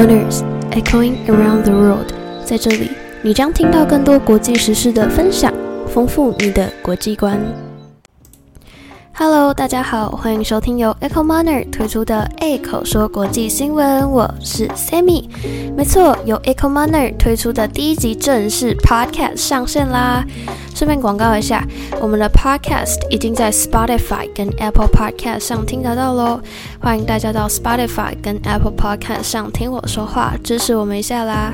Learners echoing around the world，在这里你将听到更多国际时事的分享，丰富你的国际观。Hello，大家好，欢迎收听由 Echo Manner 推出的 A 口说国际新闻，我是 Sammy。没错，由 Echo Manner 推出的第一集正式 Podcast 上线啦！顺便广告一下，我们的 Podcast 已经在 Spotify 跟 Apple Podcast 上听得到喽，欢迎大家到 Spotify 跟 Apple Podcast 上听我说话，支持我们一下啦！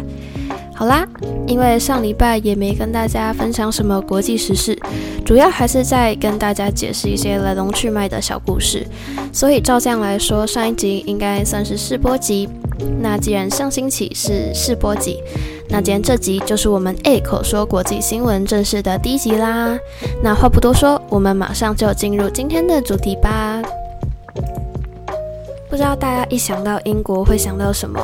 好啦，因为上礼拜也没跟大家分享什么国际时事，主要还是在跟大家解释一些来龙去脉的小故事，所以照这样来说，上一集应该算是试播集。那既然上星期是试播集，那今天这集就是我们 A 口说国际新闻正式的第一集啦。那话不多说，我们马上就进入今天的主题吧。不知道大家一想到英国会想到什么？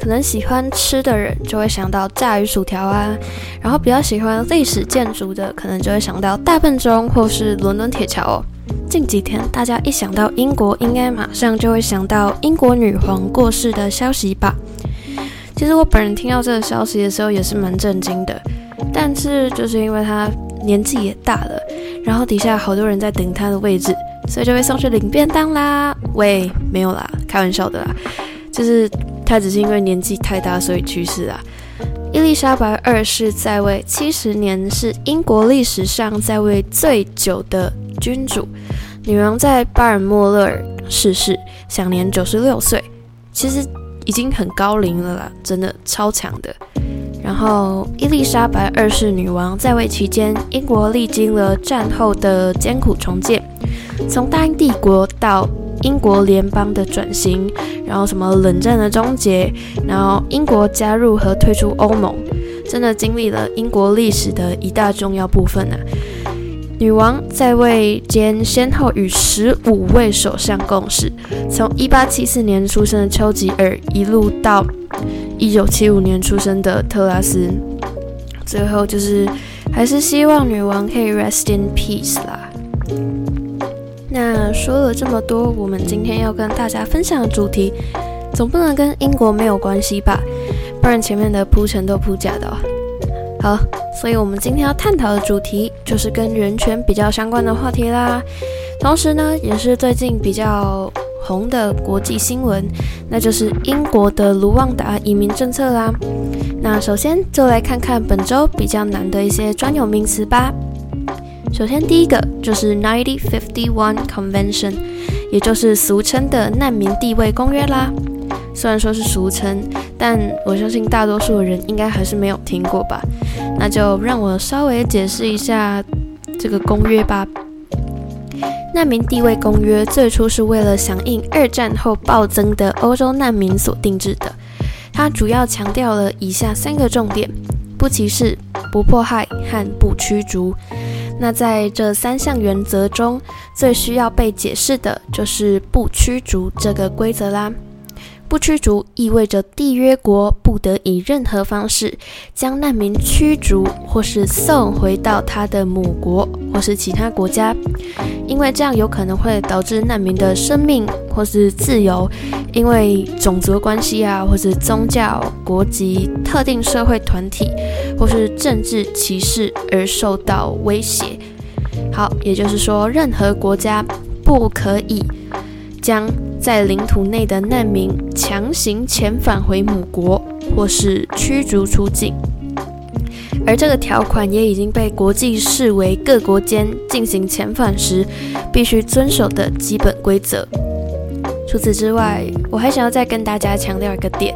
可能喜欢吃的人就会想到炸鱼薯条啊，然后比较喜欢历史建筑的，可能就会想到大笨钟或是伦敦铁桥哦。近几天大家一想到英国，应该马上就会想到英国女皇过世的消息吧？其实我本人听到这个消息的时候也是蛮震惊的，但是就是因为她年纪也大了，然后底下好多人在等他的位置。所以就被送去领便当啦。喂，没有啦，开玩笑的啦。就是他只是因为年纪太大，所以去世啦。伊丽莎白二世在位七十年，是英国历史上在位最久的君主。女王在巴尔莫勒尔逝世，享年九十六岁。其实已经很高龄了啦，真的超强的。然后，伊丽莎白二世女王在位期间，英国历经了战后的艰苦重建。从大英帝国到英国联邦的转型，然后什么冷战的终结，然后英国加入和退出欧盟，真的经历了英国历史的一大重要部分啊。女王在位间先后与十五位首相共事，从一八七四年出生的丘吉尔，一路到一九七五年出生的特拉斯，最后就是还是希望女王可以 rest in peace 啦。那说了这么多，我们今天要跟大家分享的主题，总不能跟英国没有关系吧？不然前面的铺陈都铺假的。好，所以我们今天要探讨的主题就是跟人权比较相关的话题啦。同时呢，也是最近比较红的国际新闻，那就是英国的卢旺达移民政策啦。那首先就来看看本周比较难的一些专有名词吧。首先，第一个就是 Ninety Fifty One Convention，也就是俗称的难民地位公约啦。虽然说是俗称，但我相信大多数的人应该还是没有听过吧。那就让我稍微解释一下这个公约吧。难民地位公约最初是为了响应二战后暴增的欧洲难民所定制的。它主要强调了以下三个重点：不歧视、不迫害和不驱逐。那在这三项原则中，最需要被解释的就是不驱逐这个规则啦。不驱逐意味着缔约国不得以任何方式将难民驱逐或是送回到他的母国或是其他国家，因为这样有可能会导致难民的生命或是自由，因为种族关系啊，或是宗教、国籍、特定社会团体或是政治歧视而受到威胁。好，也就是说，任何国家不可以将。在领土内的难民强行遣返回母国，或是驱逐出境，而这个条款也已经被国际视为各国间进行遣返时必须遵守的基本规则。除此之外，我还想要再跟大家强调一个点，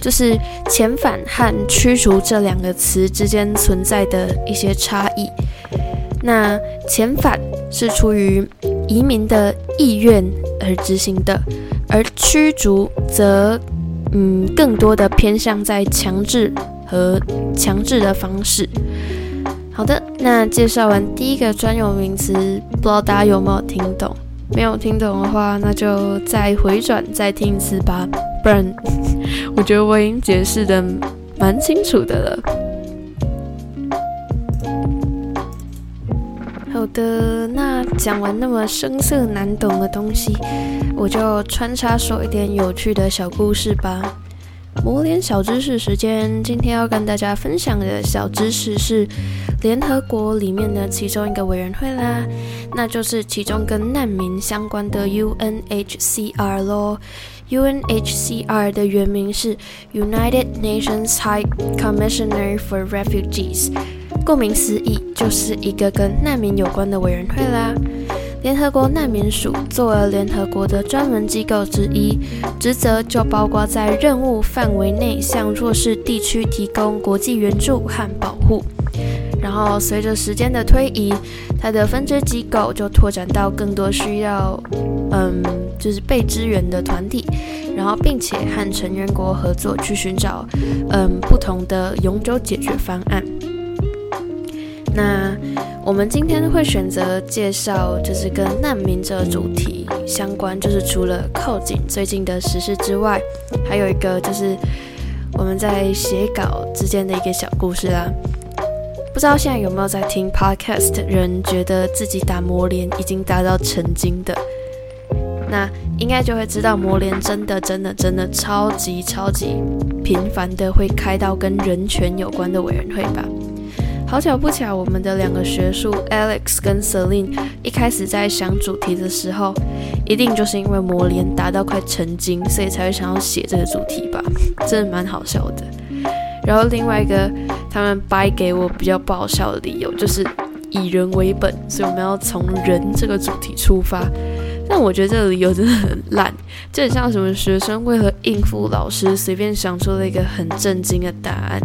就是遣返和驱逐这两个词之间存在的一些差异。那遣返是出于移民的意愿。而执行的，而驱逐则，嗯，更多的偏向在强制和强制的方式。好的，那介绍完第一个专有名词，不知道大家有没有听懂？没有听懂的话，那就再回转再听一次吧，不然我觉得我已经解释的蛮清楚的了。的，那讲完那么生涩难懂的东西，我就穿插说一点有趣的小故事吧。魔联小知识时间，今天要跟大家分享的小知识是联合国里面的其中一个委员会啦，那就是其中跟难民相关的 UNHCR 咯。UNHCR 的原名是 United Nations High Commissioner for Refugees，顾名思义，就是一个跟难民有关的委员会啦。联合国难民署作为联合国的专门机构之一，职责就包括在任务范围内向弱势地区提供国际援助和保护。然后随着时间的推移，它的分支机构就拓展到更多需要，嗯，就是被支援的团体，然后并且和成员国合作去寻找，嗯，不同的永久解决方案。那我们今天会选择介绍，就是跟难民这个主题相关，就是除了靠近最近的时事之外，还有一个就是我们在写稿之间的一个小故事啦。不知道现在有没有在听 podcast 的人觉得自己打魔联已经达到成精的，那应该就会知道魔联真的真的真的超级超级频繁的会开到跟人权有关的委员会吧。好巧不巧，我们的两个学术 Alex 跟 Celine 一开始在想主题的时候，一定就是因为魔联达到快成精，所以才会想要写这个主题吧，真的蛮好笑的。然后另外一个他们掰给我比较不好笑的理由，就是以人为本，所以我们要从人这个主题出发。但我觉得这个理由真的很烂，就很像什么学生为了应付老师，随便想出了一个很震惊的答案。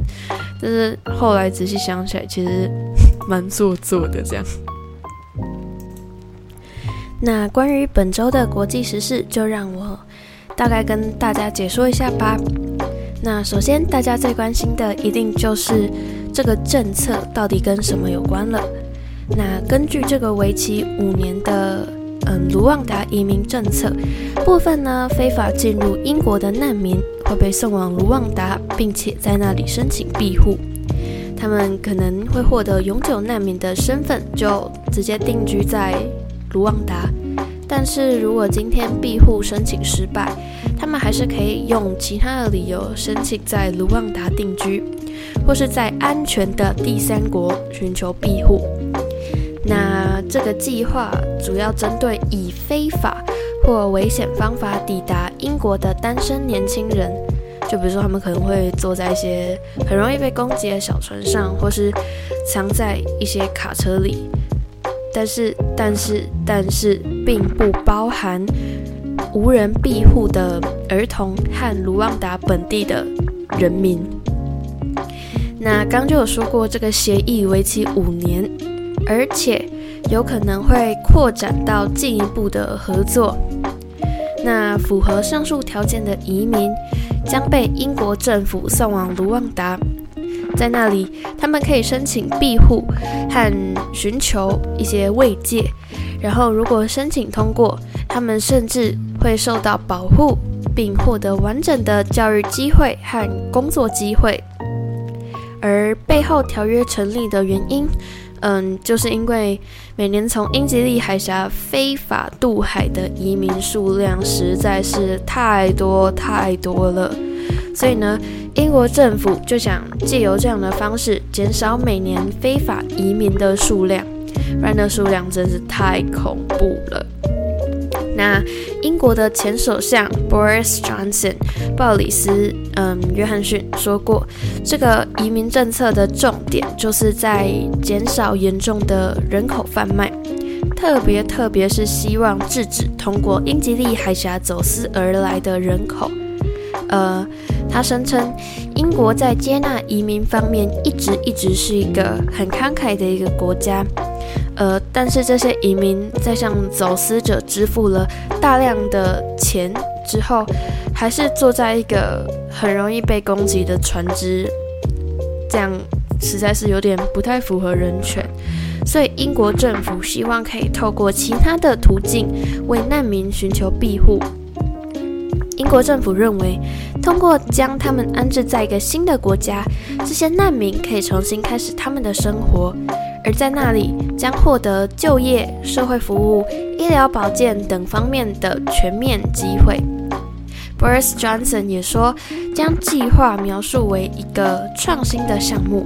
但是后来仔细想起来，其实蛮做作的。这样。那关于本周的国际时事，就让我大概跟大家解说一下吧。那首先，大家最关心的一定就是这个政策到底跟什么有关了。那根据这个为期五年的。嗯，卢旺达移民政策部分呢，非法进入英国的难民会被送往卢旺达，并且在那里申请庇护。他们可能会获得永久难民的身份，就直接定居在卢旺达。但是如果今天庇护申请失败，他们还是可以用其他的理由申请在卢旺达定居，或是在安全的第三国寻求庇护。那这个计划主要针对以非法或危险方法抵达英国的单身年轻人，就比如说他们可能会坐在一些很容易被攻击的小船上，或是藏在一些卡车里。但是，但是，但是，并不包含无人庇护的儿童和卢旺达本地的人民。那刚就有说过，这个协议为期五年。而且有可能会扩展到进一步的合作。那符合上述条件的移民将被英国政府送往卢旺达，在那里他们可以申请庇护和寻求一些慰藉。然后如果申请通过，他们甚至会受到保护，并获得完整的教育机会和工作机会。而背后条约成立的原因。嗯，就是因为每年从英吉利海峡非法渡海的移民数量实在是太多太多了，所以呢，英国政府就想借由这样的方式减少每年非法移民的数量，不然的数量真是太恐怖了。那英国的前首相 Boris Johnson 鲍里斯嗯约翰逊说过，这个移民政策的重点就是在减少严重的人口贩卖，特别特别是希望制止通过英吉利海峡走私而来的人口。呃，他声称英国在接纳移民方面一直一直是一个很慷慨的一个国家。呃，但是这些移民在向走私者支付了大量的钱之后，还是坐在一个很容易被攻击的船只，这样实在是有点不太符合人权。所以英国政府希望可以透过其他的途径为难民寻求庇护。英国政府认为，通过将他们安置在一个新的国家，这些难民可以重新开始他们的生活。而在那里将获得就业、社会服务、医疗保健等方面的全面机会。Boris Johnson 也说，将计划描述为一个创新的项目。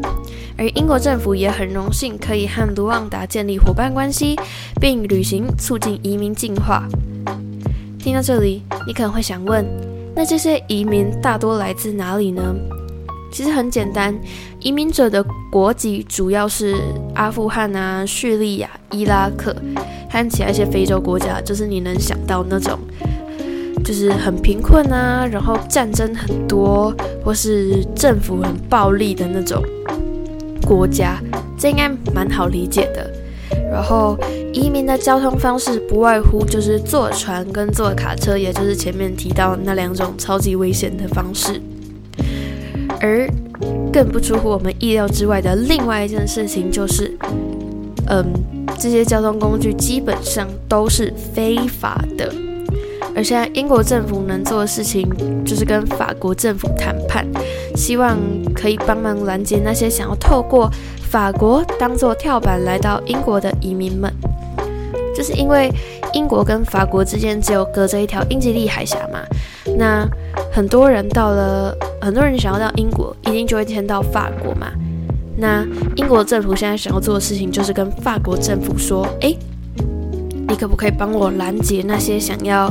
而英国政府也很荣幸可以和卢旺达建立伙伴关系，并履行促进移民进化。听到这里，你可能会想问：那这些移民大多来自哪里呢？其实很简单，移民者的国籍主要是阿富汗啊、叙利亚、伊拉克和其他一些非洲国家，就是你能想到那种，就是很贫困啊，然后战争很多，或是政府很暴力的那种国家，这应该蛮好理解的。然后移民的交通方式不外乎就是坐船跟坐卡车，也就是前面提到那两种超级危险的方式。而更不出乎我们意料之外的另外一件事情就是，嗯，这些交通工具基本上都是非法的。而现在英国政府能做的事情就是跟法国政府谈判，希望可以帮忙拦截那些想要透过法国当做跳板来到英国的移民们。就是因为英国跟法国之间只有隔着一条英吉利海峡嘛，那很多人到了。很多人想要到英国，一定就会迁到法国嘛。那英国政府现在想要做的事情，就是跟法国政府说：“诶，你可不可以帮我拦截那些想要，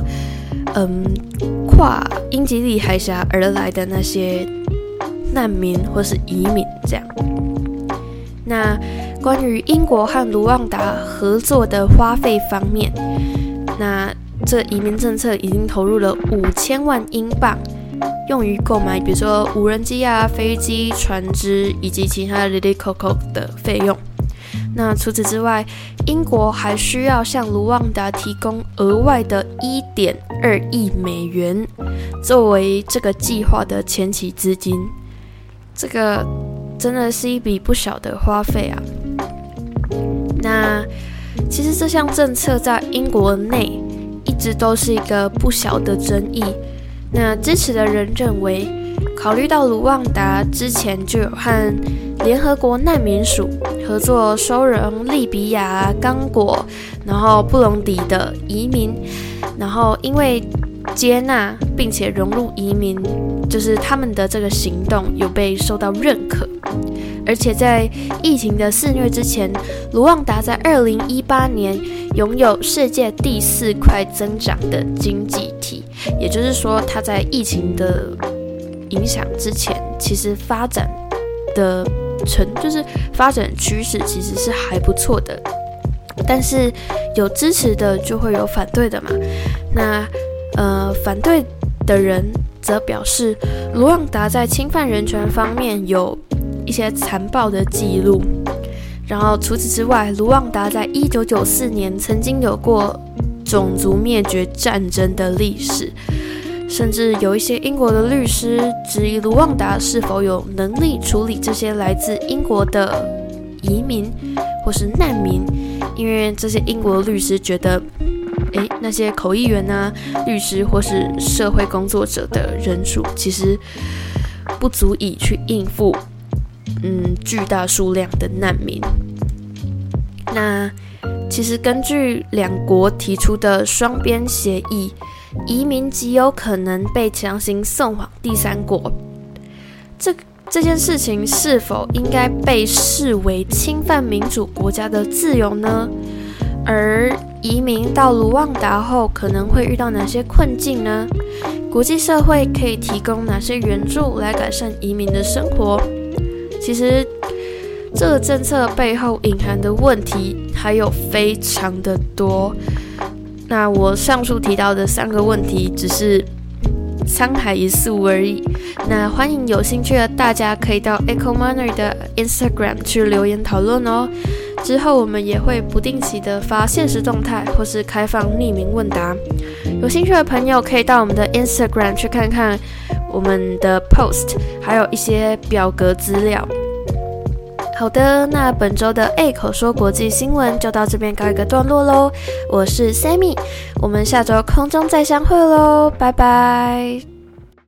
嗯，跨英吉利海峡而来的那些难民或是移民？”这样。那关于英国和卢旺达合作的花费方面，那这移民政策已经投入了五千万英镑。用于购买，比如说无人机啊、飞机、船只以及其他 l i l y coco 的费用。那除此之外，英国还需要向卢旺达提供额外的一点二亿美元，作为这个计划的前期资金。这个真的是一笔不小的花费啊！那其实这项政策在英国内一直都是一个不小的争议。那支持的人认为，考虑到卢旺达之前就有和联合国难民署合作收容利比亚、刚果，然后布隆迪的移民，然后因为接纳并且融入移民，就是他们的这个行动有被受到认可。而且在疫情的肆虐之前，卢旺达在二零一八年拥有世界第四快增长的经济，也就是说，它在疫情的影响之前，其实发展的成就是发展趋势其实是还不错的。但是有支持的就会有反对的嘛？那呃，反对的人则表示，卢旺达在侵犯人权方面有。一些残暴的记录，然后除此之外，卢旺达在一九九四年曾经有过种族灭绝战争的历史，甚至有一些英国的律师质疑卢旺达是否有能力处理这些来自英国的移民或是难民，因为这些英国律师觉得，诶，那些口译员啊、律师或是社会工作者的人数其实不足以去应付。嗯，巨大数量的难民。那其实根据两国提出的双边协议，移民极有可能被强行送往第三国。这这件事情是否应该被视为侵犯民主国家的自由呢？而移民到卢旺达后可能会遇到哪些困境呢？国际社会可以提供哪些援助来改善移民的生活？其实，这个政策背后隐含的问题还有非常的多。那我上述提到的三个问题，只是沧海一粟而已。那欢迎有兴趣的大家可以到 Echo Money 的 Instagram 去留言讨论哦。之后我们也会不定期的发现实动态，或是开放匿名问答。有兴趣的朋友可以到我们的 Instagram 去看看。我们的 post 还有一些表格资料。好的，那本周的 A 口说国际新闻就到这边告一个段落喽。我是 Sammy，我们下周空中再相会喽，拜拜。